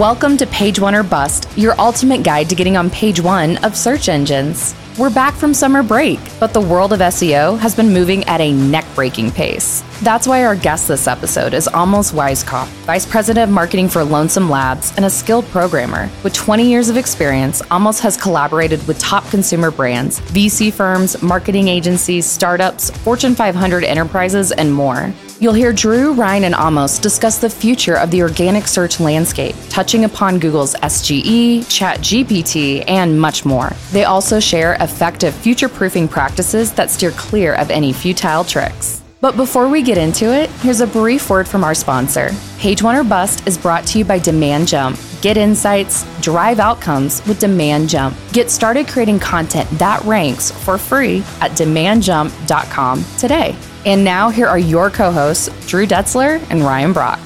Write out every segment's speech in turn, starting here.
Welcome to Page One or Bust, your ultimate guide to getting on page one of search engines. We're back from summer break, but the world of SEO has been moving at a neck breaking pace. That's why our guest this episode is Amos Weiskopf, Vice President of Marketing for Lonsome Labs and a skilled programmer. With 20 years of experience, Amos has collaborated with top consumer brands, VC firms, marketing agencies, startups, Fortune 500 enterprises, and more. You'll hear Drew, Ryan, and Amos discuss the future of the organic search landscape, touching upon Google's SGE, ChatGPT, and much more. They also share effective future proofing practices that steer clear of any futile tricks. But before we get into it, here's a brief word from our sponsor. Page One or Bust is brought to you by DemandJump. Get insights, drive outcomes with DemandJump. Get started creating content that ranks for free at demandjump.com today. And now, here are your co hosts, Drew Detzler and Ryan Brock.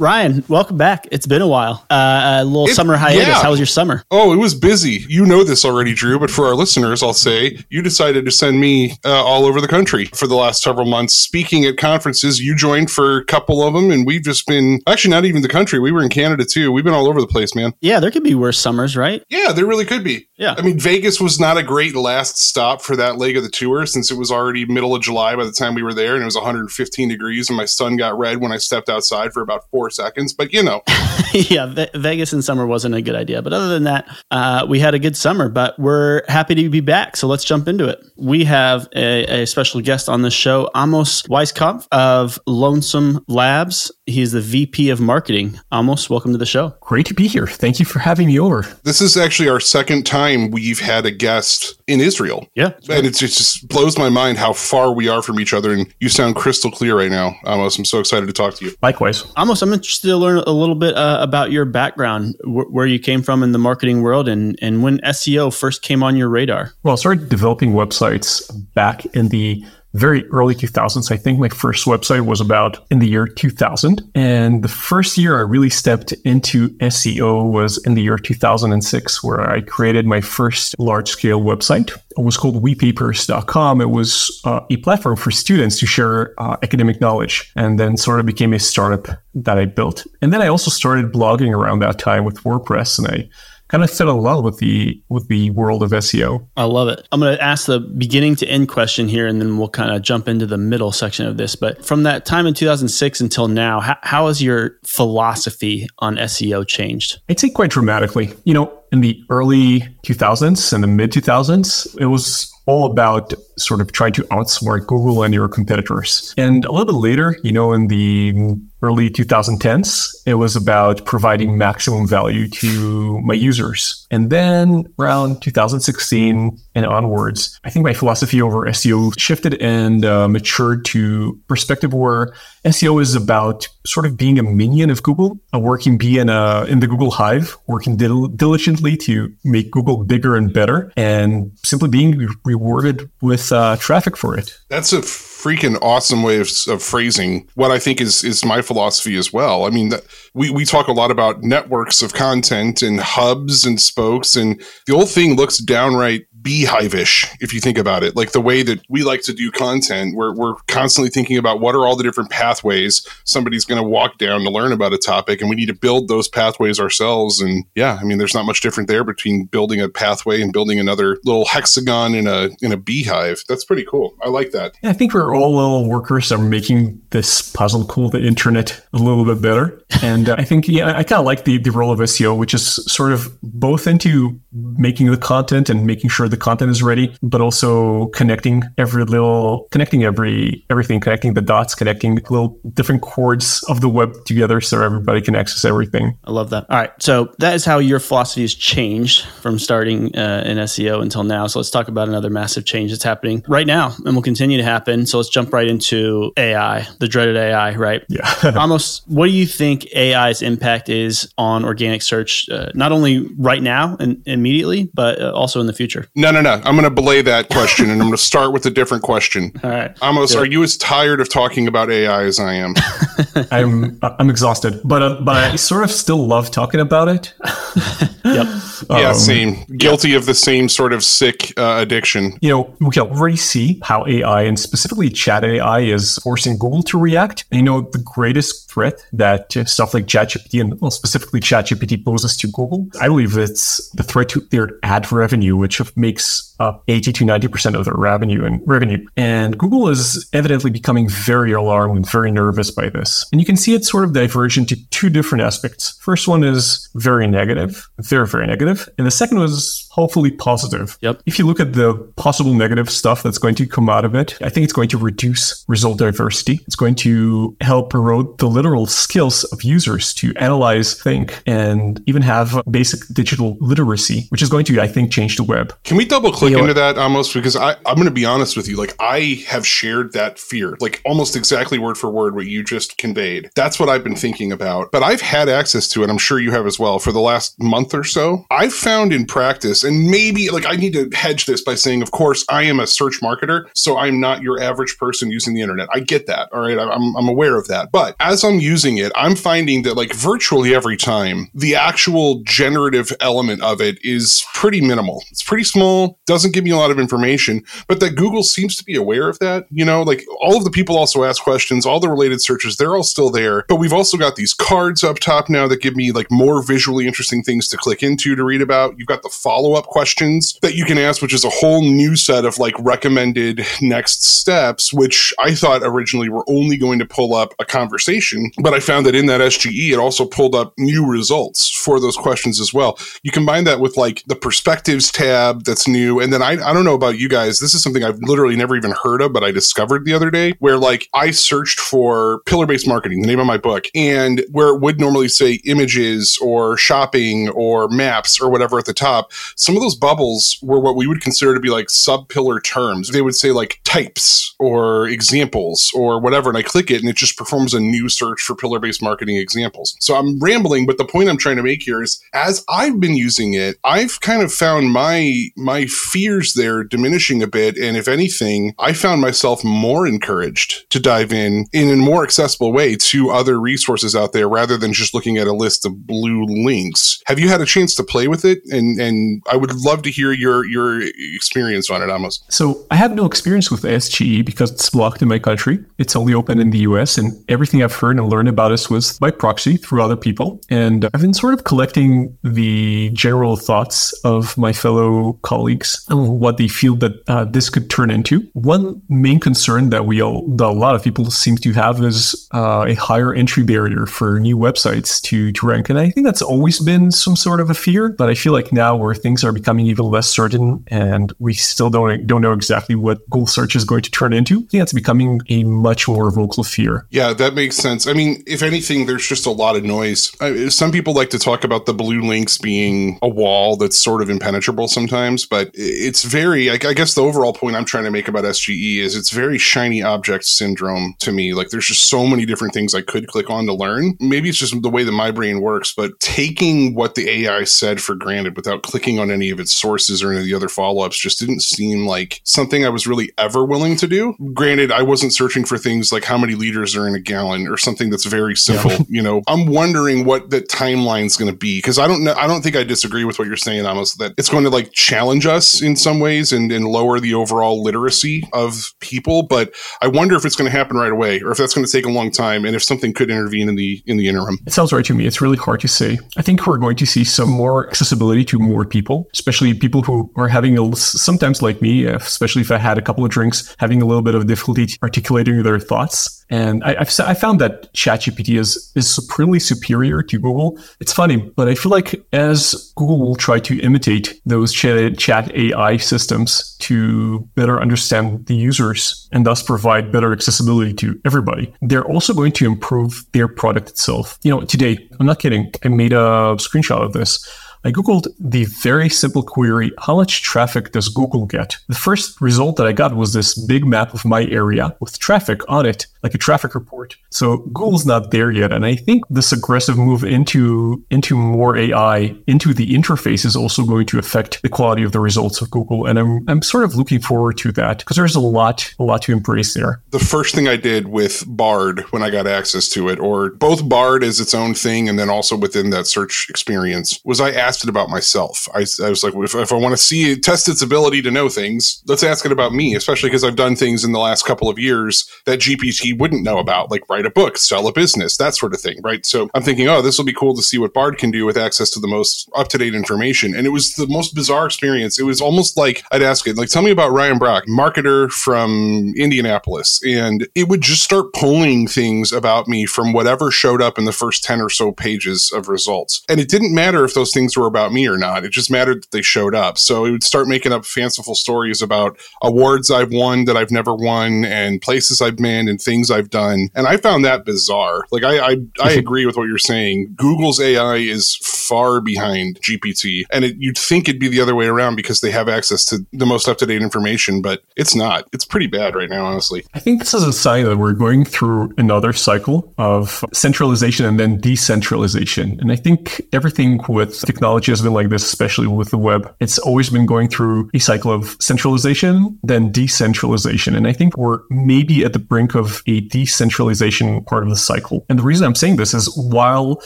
Ryan, welcome back. It's been a while. Uh, a little it, summer hiatus. Yeah. How was your summer? Oh, it was busy. You know this already, Drew, but for our listeners, I'll say you decided to send me uh, all over the country for the last several months, speaking at conferences. You joined for a couple of them, and we've just been actually not even the country. We were in Canada too. We've been all over the place, man. Yeah, there could be worse summers, right? Yeah, there really could be. Yeah. I mean, Vegas was not a great last stop for that leg of the tour since it was already middle of July by the time we were there, and it was 115 degrees, and my sun got red when I stepped outside for about four seconds. But you know, know. yeah, Ve- Vegas in summer wasn't a good idea. But other than that, uh, we had a good summer, but we're happy to be back. So let's jump into it. We have a, a special guest on the show, Amos Weiskopf of Lonsome Labs. He's the VP of Marketing. Amos, welcome to the show. Great to be here. Thank you for having me over. This is actually our second time we've had a guest in Israel. Yeah. And it just blows my mind how far we are from each other. And you sound crystal clear right now, Amos. I'm so excited to talk to you. Likewise. Amos, I'm interested to learn a little bit uh, about your background, wh- where you came from in the marketing world, and, and when SEO first came on your radar. Well, I started developing websites back in the very early 2000s. I think my first website was about in the year 2000. And the first year I really stepped into SEO was in the year 2006, where I created my first large scale website. It was called wepapers.com. It was uh, a platform for students to share uh, academic knowledge and then sort of became a startup that I built. And then I also started blogging around that time with WordPress and I kind of in love with the with the world of SEO. I love it. I'm going to ask the beginning to end question here, and then we'll kind of jump into the middle section of this. But from that time in 2006 until now, how, how has your philosophy on SEO changed? I'd say quite dramatically. You know, in the early 2000s and the mid 2000s, it was all about sort of trying to outsmart Google and your competitors. And a little bit later, you know, in the early 2010s, it was about providing maximum value to my users. And then around 2016 and onwards, I think my philosophy over SEO shifted and uh, matured to perspective where SEO is about sort of being a minion of Google, a working bee in, a, in the Google Hive, working dil- diligently to make Google bigger and better, and simply being re- rewarded with uh, traffic for it. That's a freaking awesome way of, of, phrasing what I think is is my philosophy as well. I mean, we we talk a lot about networks of content and hubs and spokes, and the whole thing looks downright beehive-ish if you think about it. Like the way that we like to do content we're, we're constantly thinking about what are all the different pathways somebody's going to walk down to learn about a topic and we need to build those pathways ourselves. And yeah i mean there's not much different there between building a pathway and building another little hexagon in a in a beehive. That's pretty cool. I like that. I think we're all little workers are making this puzzle called the internet a little bit better. And uh, i think yeah i kind of like the, the role of seo which is sort of both into making the content and making sure the content is ready, but also connecting every little, connecting every, everything, connecting the dots, connecting little different chords of the web together so everybody can access everything. I love that. All right. So that is how your philosophy has changed from starting uh, in SEO until now. So let's talk about another massive change that's happening right now and will continue to happen. So let's jump right into AI, the dreaded AI, right? Yeah. Amos. what do you think AI's impact is on organic search, uh, not only right now and, and immediately, but uh, also in the future? No, no, no. I'm going to belay that question and I'm going to start with a different question. All right. Amos, are you as tired of talking about AI as I am? I'm I'm exhausted, but uh, but I sort of still love talking about it. yep. Yeah, Um, same. Guilty of the same sort of sick uh, addiction. you know, we can already see how AI and specifically chat AI is forcing Google to react. And, you know, the greatest threat that uh, stuff like ChatGPT and well, specifically ChatGPT poses to Google, I believe it's the threat to their ad revenue, which makes up 80 to 90% of their revenue and revenue. And Google is evidently becoming very alarmed and very nervous by this. And you can see it sort of diverge into two different aspects. First one is very negative, very, very negative. And the second was hopefully positive. Yep. If you look at the possible negative stuff that's going to come out of it, I think it's going to reduce result diversity. It's going to help erode the literal skills of users to analyze, think, and even have basic digital literacy, which is going to, I think, change the web. Can we double click into that Amos? Because I, I'm going to be honest with you. Like, I have shared that fear, like almost exactly word for word what you just conveyed. That's what I've been thinking about. But I've had access to it. I'm sure you have as well for the last month or so. I've found in practice, and maybe like I need to hedge this by saying, of course, I am a search marketer. So I'm not your average person using the internet. I get that. All right. I'm, I'm aware of that. But as I'm using it, I'm finding that like virtually every time, the actual generative element of it is pretty minimal. It's pretty small, doesn't give me a lot of information, but that Google seems to be aware of that. You know, like all of the people also ask questions, all the related searches, they're all still there. But we've also got these cards up top now that give me like more visually interesting things to click into to read about. You've got the follow up questions that you can ask, which is a whole new set of like recommended next steps, which I thought originally were only going to pull up a conversation. But I found that in that SGE, it also pulled up new results for those questions as well. You combine that with like the perspectives tab that's new. And then I, I don't know about you guys. This is something I've literally never even heard of, but I discovered the other day where like I searched for pillar based marketing, the name of my book, and where it would normally say images or shopping or maps or whatever at the top, some of those bubbles were what we would consider to be like sub pillar terms. They would say like types or examples or whatever. And I click it and it just performs a new search for pillar based marketing examples. So I'm rambling, but the point I'm trying to make here is as I've been using it, I've kind of found my my fears there diminishing a bit. And if anything, I found myself more encouraged to dive in in a more accessible way to other resources out there rather than just looking at a list of blue links. Have you had a chance to play with it? And and I would love to hear your your experience on it, Amos. So I have no experience with SGE because it's blocked in my country. It's only open in the US, and everything I've heard and learned about this was by proxy through other people. And I've been sort of collecting the general thoughts of my fellow colleagues on what they feel that uh, this could turn into. One main concern that we all, that a lot of people seem to have is uh, a higher entry barrier for new websites to, to rank. And I think that's always been some sort of a fear, but I feel like now where things are becoming even less certain and we still don't, don't know exactly what Google search is going to turn into, I think that's becoming a much more vocal fear. Yeah, that makes sense. I mean, if anything, there's just a lot of noise. I, some people like to talk about the blue links being a wall that's sort of impenetrable sometimes, but it's very, I, I guess the overall point I'm trying to make about SGE is it's very shiny object syndrome to me. Like there's just so many different things I could click on to learn. Maybe it's just the way that my brain works, but taking what the AI said for granted without clicking on any of its sources or any of the other follow ups just didn't seem like something I was really ever willing to do. Granted, I wasn't searching for things like how many liters are in a gallon or something that's very simple. you know, I'm wondering what the timeline's going to be because I don't know. I don't think I disagree with what you're saying, Amos, that it's going to like challenge us in some ways and, and lower the overall literacy of people. But I wonder if it's going to happen right away or if that's going to take a long time and if something could intervene in the in the interim. It sounds right to me. It's really hard to say. I think we're going to see some more accessibility to more people, especially people who are having a, sometimes like me, uh, especially if I had a couple of drinks, having a little bit of difficulty articulating their thoughts. And I, have I found that ChatGPT is is supremely superior to Google. It's funny, but I feel like as Google will try to imitate those chat, chat AI systems to better understand the users and thus provide better accessibility to everybody, they're also going to improve their product itself. You know, today, I'm not kidding. I made a screenshot of this. I Googled the very simple query, how much traffic does Google get? The first result that I got was this big map of my area with traffic on it like a traffic report. So Google's not there yet. And I think this aggressive move into, into more AI into the interface is also going to affect the quality of the results of Google. And I'm, I'm sort of looking forward to that because there's a lot, a lot to embrace there. The first thing I did with Bard when I got access to it, or both Bard as its own thing and then also within that search experience, was I asked it about myself. I, I was like, if, if I want to see test its ability to know things, let's ask it about me, especially because I've done things in the last couple of years that GPT wouldn't know about, like write a book, sell a business, that sort of thing, right? So I'm thinking, oh, this will be cool to see what Bard can do with access to the most up to date information. And it was the most bizarre experience. It was almost like I'd ask it, like, tell me about Ryan Brock, marketer from Indianapolis. And it would just start pulling things about me from whatever showed up in the first 10 or so pages of results. And it didn't matter if those things were about me or not. It just mattered that they showed up. So it would start making up fanciful stories about awards I've won that I've never won and places I've been and things I've done. And I found that bizarre. Like I I, I agree with what you're saying. Google's AI is far behind GPT. And it, you'd think it'd be the other way around because they have access to the most up to date information, but it's not. It's pretty bad right now, honestly. I think this is a sign that we're going through another cycle of centralization and then decentralization. And I think everything with technology has been like this, especially with the web. It's always been going through a cycle of centralization, then decentralization. And I think we're maybe at the brink of a decentralization part of the cycle. And the reason I'm saying this is while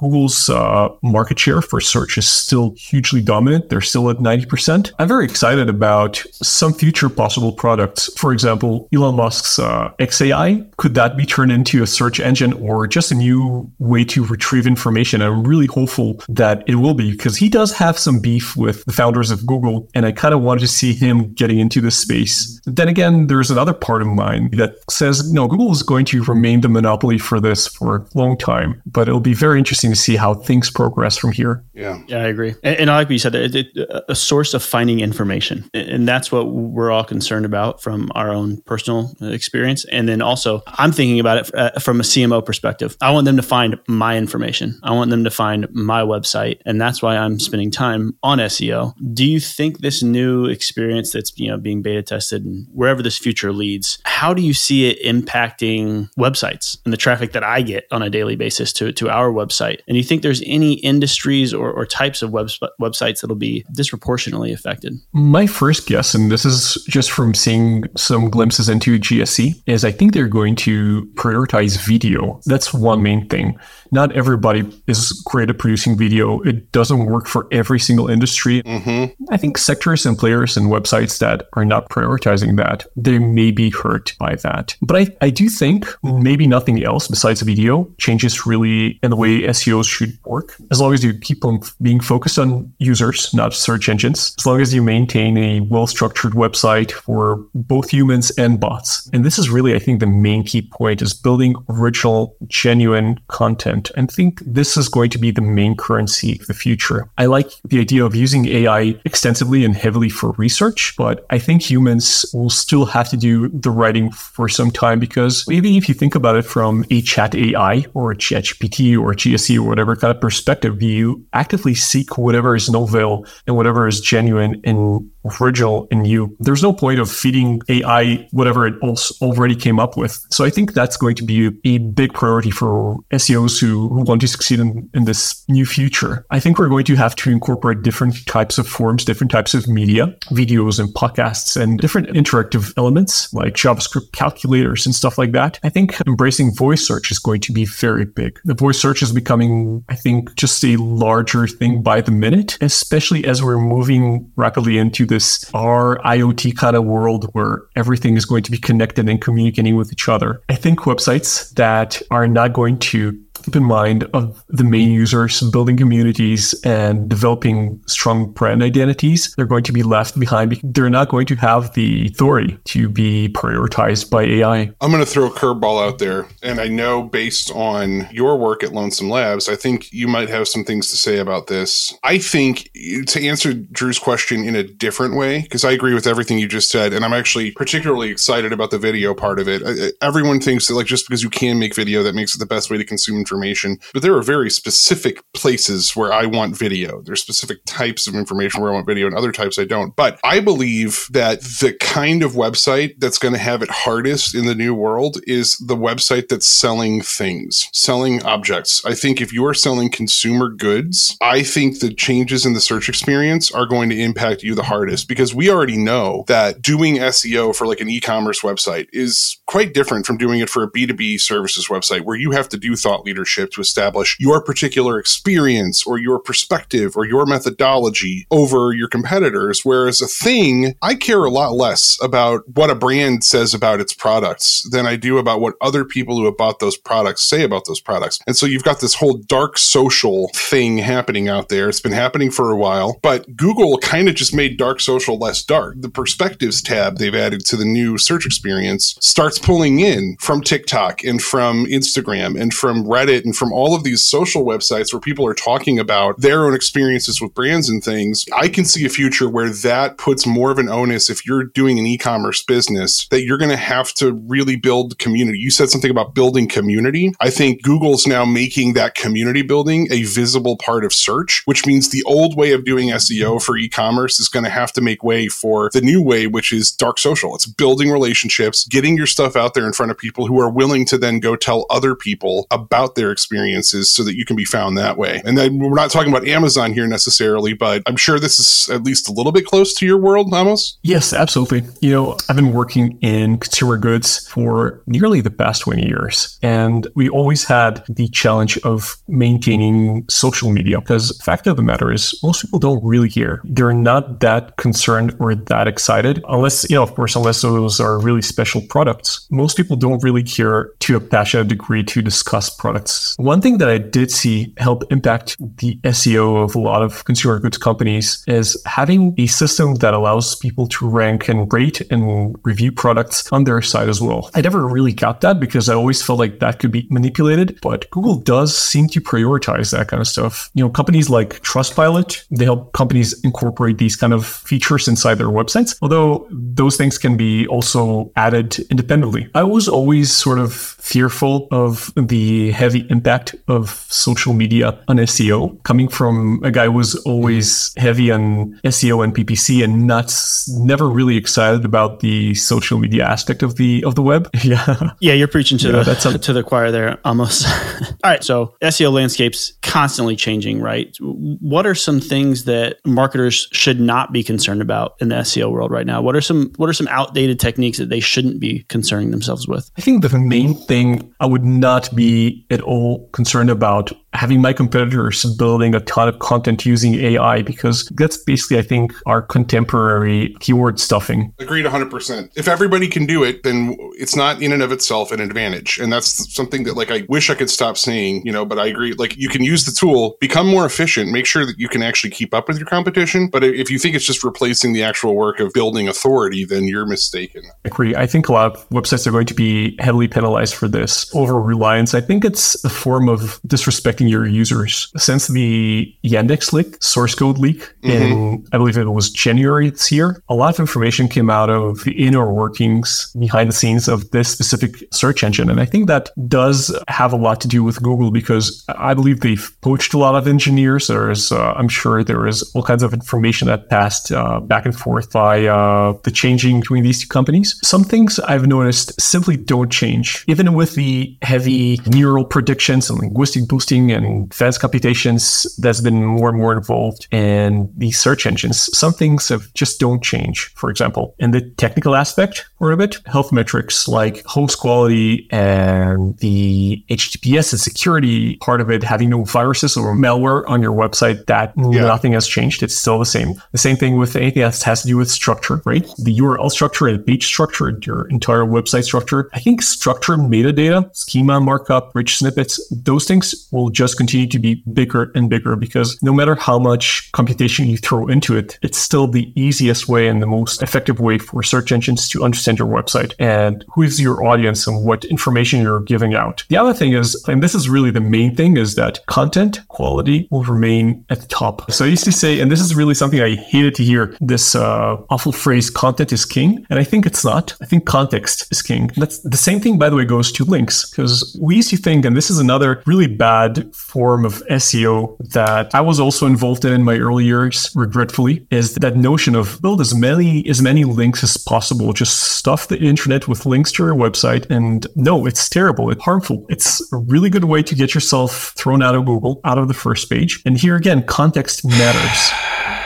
Google's uh, market share for search is still hugely dominant, they're still at 90%. I'm very excited about some future possible products. For example, Elon Musk's uh, XAI, could that be turned into a search engine or just a new way to retrieve information? I'm really hopeful that it will be because he does have some beef with the founders of Google, and I kind of wanted to see him getting into this space. Then again, there's another part of mine that says, no, Google is going to remain the monopoly for this for a long time, but it'll be very interesting to see how things progress from here. Yeah. Yeah, I agree. And, and like you said, it, it, a source of finding information. And that's what we're all concerned about from our own personal experience. And then also, I'm thinking about it uh, from a CMO perspective. I want them to find my information, I want them to find my website. And that's why I'm spending time on SEO. Do you think this new experience that's you know being beta tested and wherever this future leads, how do you see it impacting websites and the traffic that I get on a daily basis to, to our website? And do you think there's any industries or, or types of web, websites that'll be disproportionately affected? My first guess, and this is just from seeing some glimpses into GSC, is I think they're going to prioritize video. That's one main thing. Not everybody is great at producing video. It doesn't work for every single industry. Mm-hmm. I think sectors and players and websites that are not prioritizing that, they may be hurt by that. But I, I do think maybe nothing else besides video changes really in the way SEOs should work. As long as you keep on being focused on users, not search engines, as long as you maintain a well structured website for both humans and bots. And this is really, I think, the main key point is building original, genuine content. And I think this is going to be the main currency of the future. I like the idea of using AI extensively and heavily for research, but I think humans will still have to do the writing for some time because even if you think about it from a chat AI or a chat GPT or a GSC or whatever kind of perspective, you actively seek whatever is novel and whatever is genuine and original in you. There's no point of feeding AI whatever it already came up with. So I think that's going to be a big priority for SEOs who, who want to succeed in, in this new future. I think we're going to have to incorporate different types of forms, different types of media, videos and podcasts, and different interactive elements like JavaScript calculators and stuff like that. I think embracing voice search is going to be very big. The voice search is becoming, I think, just a larger thing by the minute, especially as we're moving rapidly into this our IoT kind of world where everything is going to be connected and communicating with each other. I think websites that are not going to keep in mind of the main users building communities and developing strong brand identities they're going to be left behind they're not going to have the authority to be prioritized by ai i'm going to throw a curveball out there and i know based on your work at lonsome labs i think you might have some things to say about this. I think to answer drew's question in a different way because i agree with everything you just said and i'm actually particularly excited about the video part of it. Everyone thinks that like just because you can make video that makes it the best way to consume information, but there are very specific places where I want video. There's specific types of information where I want video and other types I don't. But I believe that the kind of website that's going to have it hardest in the new world is the website that's selling things, selling objects. I think if you are selling consumer goods, I think the changes in the search experience are going to impact you the hardest because we already know that doing SEO for like an e-commerce website is quite different from doing it for a B2B services website where you have to do thought leadership to establish your particular experience or your perspective or your methodology over your competitors. Whereas a thing, I care a lot less about what a brand says about its products than I do about what other people who have bought those products say about those products. And so you've got this whole dark social thing happening out there. It's been happening for a while, but Google kind of just made dark social less dark. The perspectives tab they've added to the new search experience starts pulling in from TikTok and from Instagram and from Reddit and from all of these social websites where people are talking about their own experiences with brands and things. I can see a future where that puts more of an onus if you're doing an e-commerce business that you're going to have to really build community. You said something about building community. I think Google's now making that community building a visible part of search, which means the old way of doing SEO for e-commerce is going to have to make way for the new way, which is dark social. It's building relationships, getting your stuff out there in front of people who are willing to then go tell other people about their experiences so that you can be found that way. And then we're not talking about Amazon here necessarily, but I'm sure this is at least a little bit close to your world, Amos. Yes, absolutely. You know, I've been working in consumer goods for nearly the past 20 years, and we always had the challenge of maintaining social media because fact of the matter is most people don't really care. They're not that concerned or that excited unless, you know, of course, unless those are really special products. Most people don't really care to a passionate degree to discuss products. One thing that I did see help impact the SEO of a lot of consumer goods companies is having a system that allows people to rank and rate and review products on their site as well. I never really got that because I always felt like that could be manipulated, but Google does seem to prioritize that kind of stuff. You know, companies like Trustpilot, they help companies incorporate these kind of features inside their websites, although those things can be also added independently. I was always sort of fearful of the heavy impact of social media on SEO coming from a guy who was always heavy on SEO and PPC and not never really excited about the social media aspect of the of the web. Yeah. Yeah, you're preaching to yeah, the to the choir there Amos. All right, so SEO landscape's constantly changing, right? What are some things that marketers should not be concerned about in the SEO world right now? What are some what are some outdated techniques that they shouldn't be concerning themselves with? I think the main thing I would not be at all concerned about having my competitors building a ton of content using AI because that's basically, I think, our contemporary keyword stuffing. Agreed 100%. If everybody can do it, then it's not in and of itself an advantage. And that's something that, like, I wish I could stop saying, you know, but I agree. Like, you can use the tool, become more efficient, make sure that you can actually keep up with your competition. But if you think it's just replacing the actual work of building authority, then you're mistaken. I agree. I think a lot of websites are going to be heavily penalized for this over reliance. I think it's a form of disrespect your users. Since the Yandex leak, source code leak mm-hmm. in, I believe it was January this year, a lot of information came out of the inner workings behind the scenes of this specific search engine. And I think that does have a lot to do with Google because I believe they've poached a lot of engineers. There's, uh, I'm sure there is all kinds of information that passed uh, back and forth by uh, the changing between these two companies. Some things I've noticed simply don't change, even with the heavy neural predictions and linguistic boosting and advanced computations that's been more and more involved in these search engines. Some things have just don't change. For example, in the technical aspect or of it, health metrics like host quality and the HTTPS and security part of it, having no viruses or malware on your website, that yeah. nothing has changed. It's still the same. The same thing with anything that has to do with structure, right? The URL structure and page structure, your entire website structure. I think structure, metadata, schema markup, rich snippets, those things will just continue to be bigger and bigger because no matter how much computation you throw into it, it's still the easiest way and the most effective way for search engines to understand your website and who is your audience and what information you're giving out. The other thing is, and this is really the main thing, is that content quality will remain at the top. So I used to say, and this is really something I hated to hear this uh, awful phrase, content is king. And I think it's not. I think context is king. That's the same thing, by the way, goes to links because we used to think, and this is another really bad form of SEO that I was also involved in in my early years, regretfully, is that notion of build as many as many links as possible. Just stuff the internet with links to your website. And no, it's terrible. It's harmful. It's a really good way to get yourself thrown out of Google, out of the first page. And here again, context matters.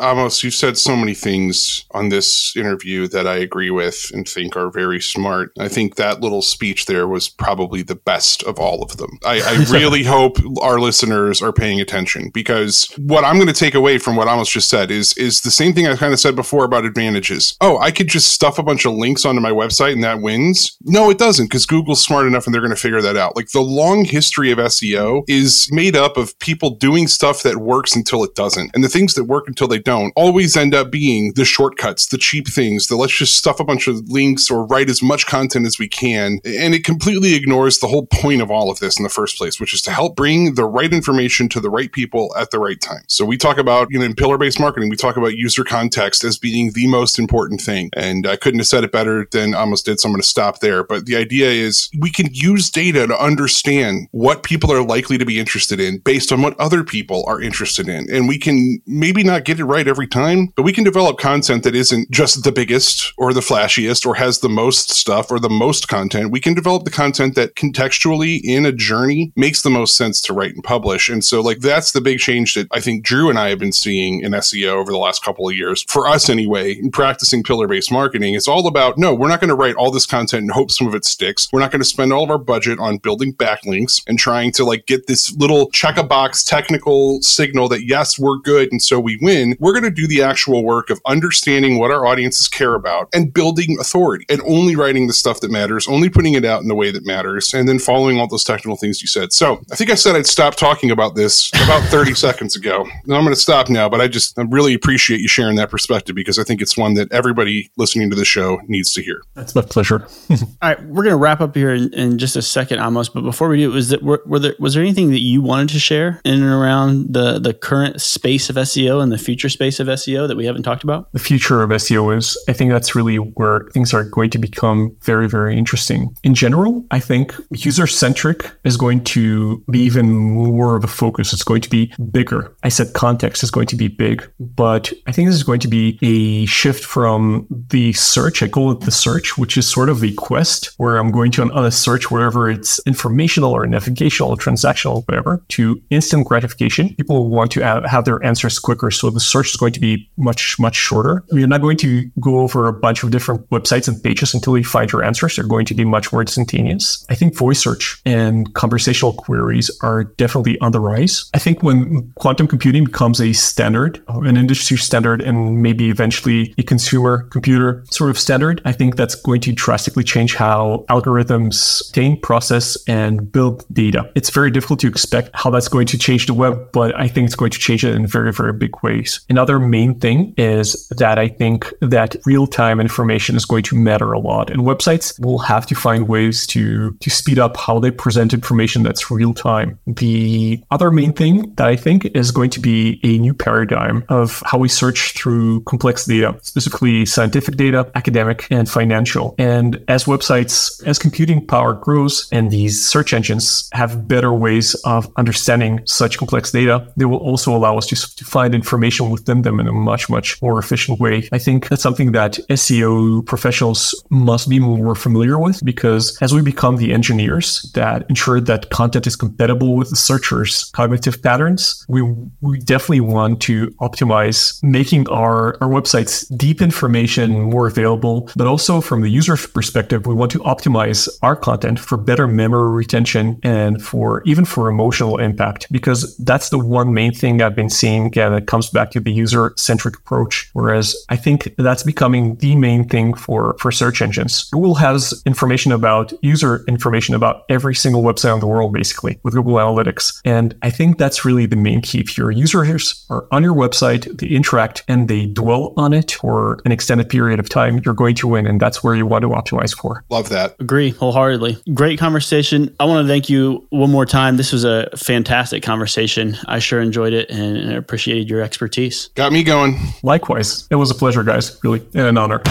Amos, you've said so many things on this interview that I agree with and think are very smart. I think that little speech there was probably the best of all of them. I, I really hope our listeners are paying attention because what I'm going to take away from what Amos just said is is the same thing I kind of said before about advantages. Oh, I could just stuff a bunch of links onto my website and that wins. No, it doesn't because Google's smart enough and they're going to figure that out. Like the long history of SEO is made up of people doing stuff that works until it doesn't, and the things that work until they don't always end up being the shortcuts, the cheap things, the let's just stuff a bunch of links or write as much content as we can. And it completely ignores the whole point of all of this in the first place, which is to help bring the right information to the right people at the right time. So we talk about, you know, in pillar based marketing, we talk about user context as being the most important thing. And I couldn't have said it better than Amos did. So I'm going to stop there. But the idea is we can use data to understand what people are likely to be interested in based on what other people are interested in. And we can maybe not get it right every time, but we can develop content that isn't just the biggest or the flashiest or has the most stuff or the most content. We can develop the content that contextually in a journey makes the most sense to write and publish. And so, like, that's the big change that I think Drew and I have been seeing in SEO over the last couple of years. For us, anyway, in practicing pillar based marketing, it's all about no, we're not going to write all this content and hope some of it sticks. We're not going to spend all of our budget on building backlinks and trying to like get this little check a box technical signal that yes, we're good and so we win. We're going to do the actual work of understanding what our audiences care about and building authority and only writing the stuff that matters, only putting it out in the way that matters, and then following all those technical things you said. So I think I said I'd stop talking about this about 30 seconds ago. And I'm going to stop now, but I just I really appreciate you sharing that perspective because I think it's one that everybody listening to the show needs to hear. That's my pleasure. All right, we're going to wrap up here in, in, just a second, Amos. But before we do, was that were, were there was there anything that you wanted to share in and around the the current space of SEO and the future space of SEO that we haven't talked about? The future of SEO is, I think that's really where things are going to become very, very interesting. In general, I think user centric is going to be even more of a focus. It's going to be bigger. I said context is going to be big, but I think this is going to be a shift from the search. I call it the search, which is sort of a quest where I'm going to on a search wherever it's informational or navigational or transactional, whatever, to instant gratification. People want to have their answers quicker. So the search is going to be much, much shorter. You're not going to go over a bunch of different websites and pages until you find your answers. They're going to be much more instantaneous. I think voice search and conversational queries are definitely on the rise. I think when quantum computing becomes a standard, an industry standard, and maybe eventually a consumer computer sort of standard, I think that's going to drastically change how algorithms obtain, process, and build data. It's very difficult to expect how that's going to change the web, but I think it's going to change it in very, very big ways. Another main thing is that I think that real-time information is going to matter a lot. And websites will have to find ways to to speed up how they present information that's real time. The other main thing that I think is going to be a new paradigm of how we search through complex data, specifically scientific data, academic, and financial. And as websites, as computing power grows and these search engines have better ways of understanding such complex data, they will also allow us to, to find information them in a much, much more efficient way. I think that's something that SEO professionals must be more familiar with because as we become the engineers that ensure that content is compatible with the searcher's cognitive patterns, we, we definitely want to optimize making our, our websites deep information more available, but also from the user perspective, we want to optimize our content for better memory retention and for even for emotional impact because that's the one main thing I've been seeing again that comes back to the user centric approach. Whereas I think that's becoming the main thing for, for search engines. Google has information about user information about every single website in the world, basically, with Google Analytics. And I think that's really the main key. If your users are on your website, they interact and they dwell on it for an extended period of time, you're going to win. And that's where you want to optimize for. Love that. Agree wholeheartedly. Great conversation. I want to thank you one more time. This was a fantastic conversation. I sure enjoyed it and appreciated your expertise. Got me going. Likewise. It was a pleasure, guys. Really, and an honor.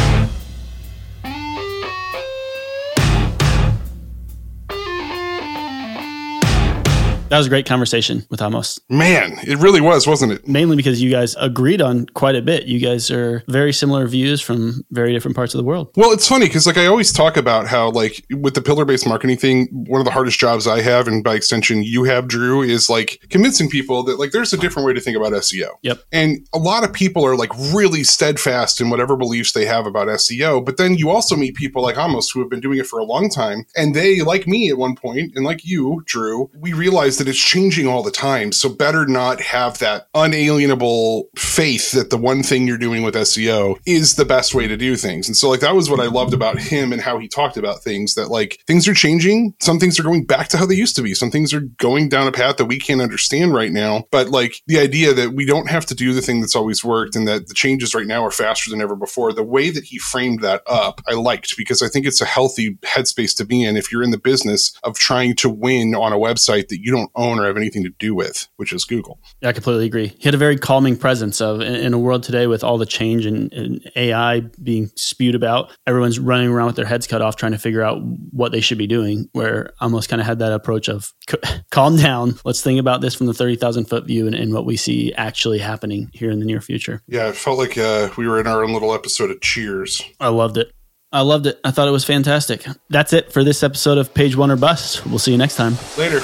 That was a great conversation with Amos. Man, it really was, wasn't it? Mainly because you guys agreed on quite a bit. You guys are very similar views from very different parts of the world. Well, it's funny because like I always talk about how like with the pillar based marketing thing, one of the hardest jobs I have, and by extension you have, Drew, is like convincing people that like there's a different way to think about SEO. Yep. And a lot of people are like really steadfast in whatever beliefs they have about SEO. But then you also meet people like Amos who have been doing it for a long time, and they, like me at one point, and like you, Drew, we realized that it's changing all the time. So better not have that unalienable faith that the one thing you're doing with SEO is the best way to do things. And so like that was what I loved about him and how he talked about things that like things are changing. Some things are going back to how they used to be. Some things are going down a path that we can't understand right now. But like the idea that we don't have to do the thing that's always worked and that the changes right now are faster than ever before. The way that he framed that up, I liked because I think it's a healthy headspace to be in if you're in the business of trying to win on a website that you don't own or have anything to do with, which is Google. Yeah, I completely agree. He had a very calming presence of in, in a world today with all the change and, AI being spewed about. Everyone's running around with their heads cut off trying to figure out what they should be doing. Where Amos kind of had that approach of calm down. Let's think about this from the thirty thousand foot view and, and, what we see actually happening here in the near future. Yeah, it felt like uh, we were in our own little episode of Cheers. I loved it. I loved it. I thought it was fantastic. That's it for this episode of Page One or Bust. We'll see you next time. Later.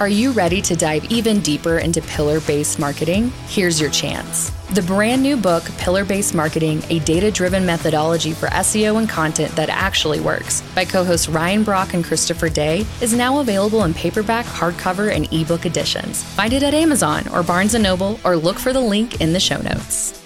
Are you ready to dive even deeper into pillar based marketing? Here's your chance. The brand new book, Pillar Based Marketing A Data Driven Methodology for SEO and Content That Actually Works, by co hosts Ryan Brock and Christopher Day, is now available in paperback, hardcover, and ebook editions. Find it at Amazon or Barnes & Noble or look for the link in the show notes.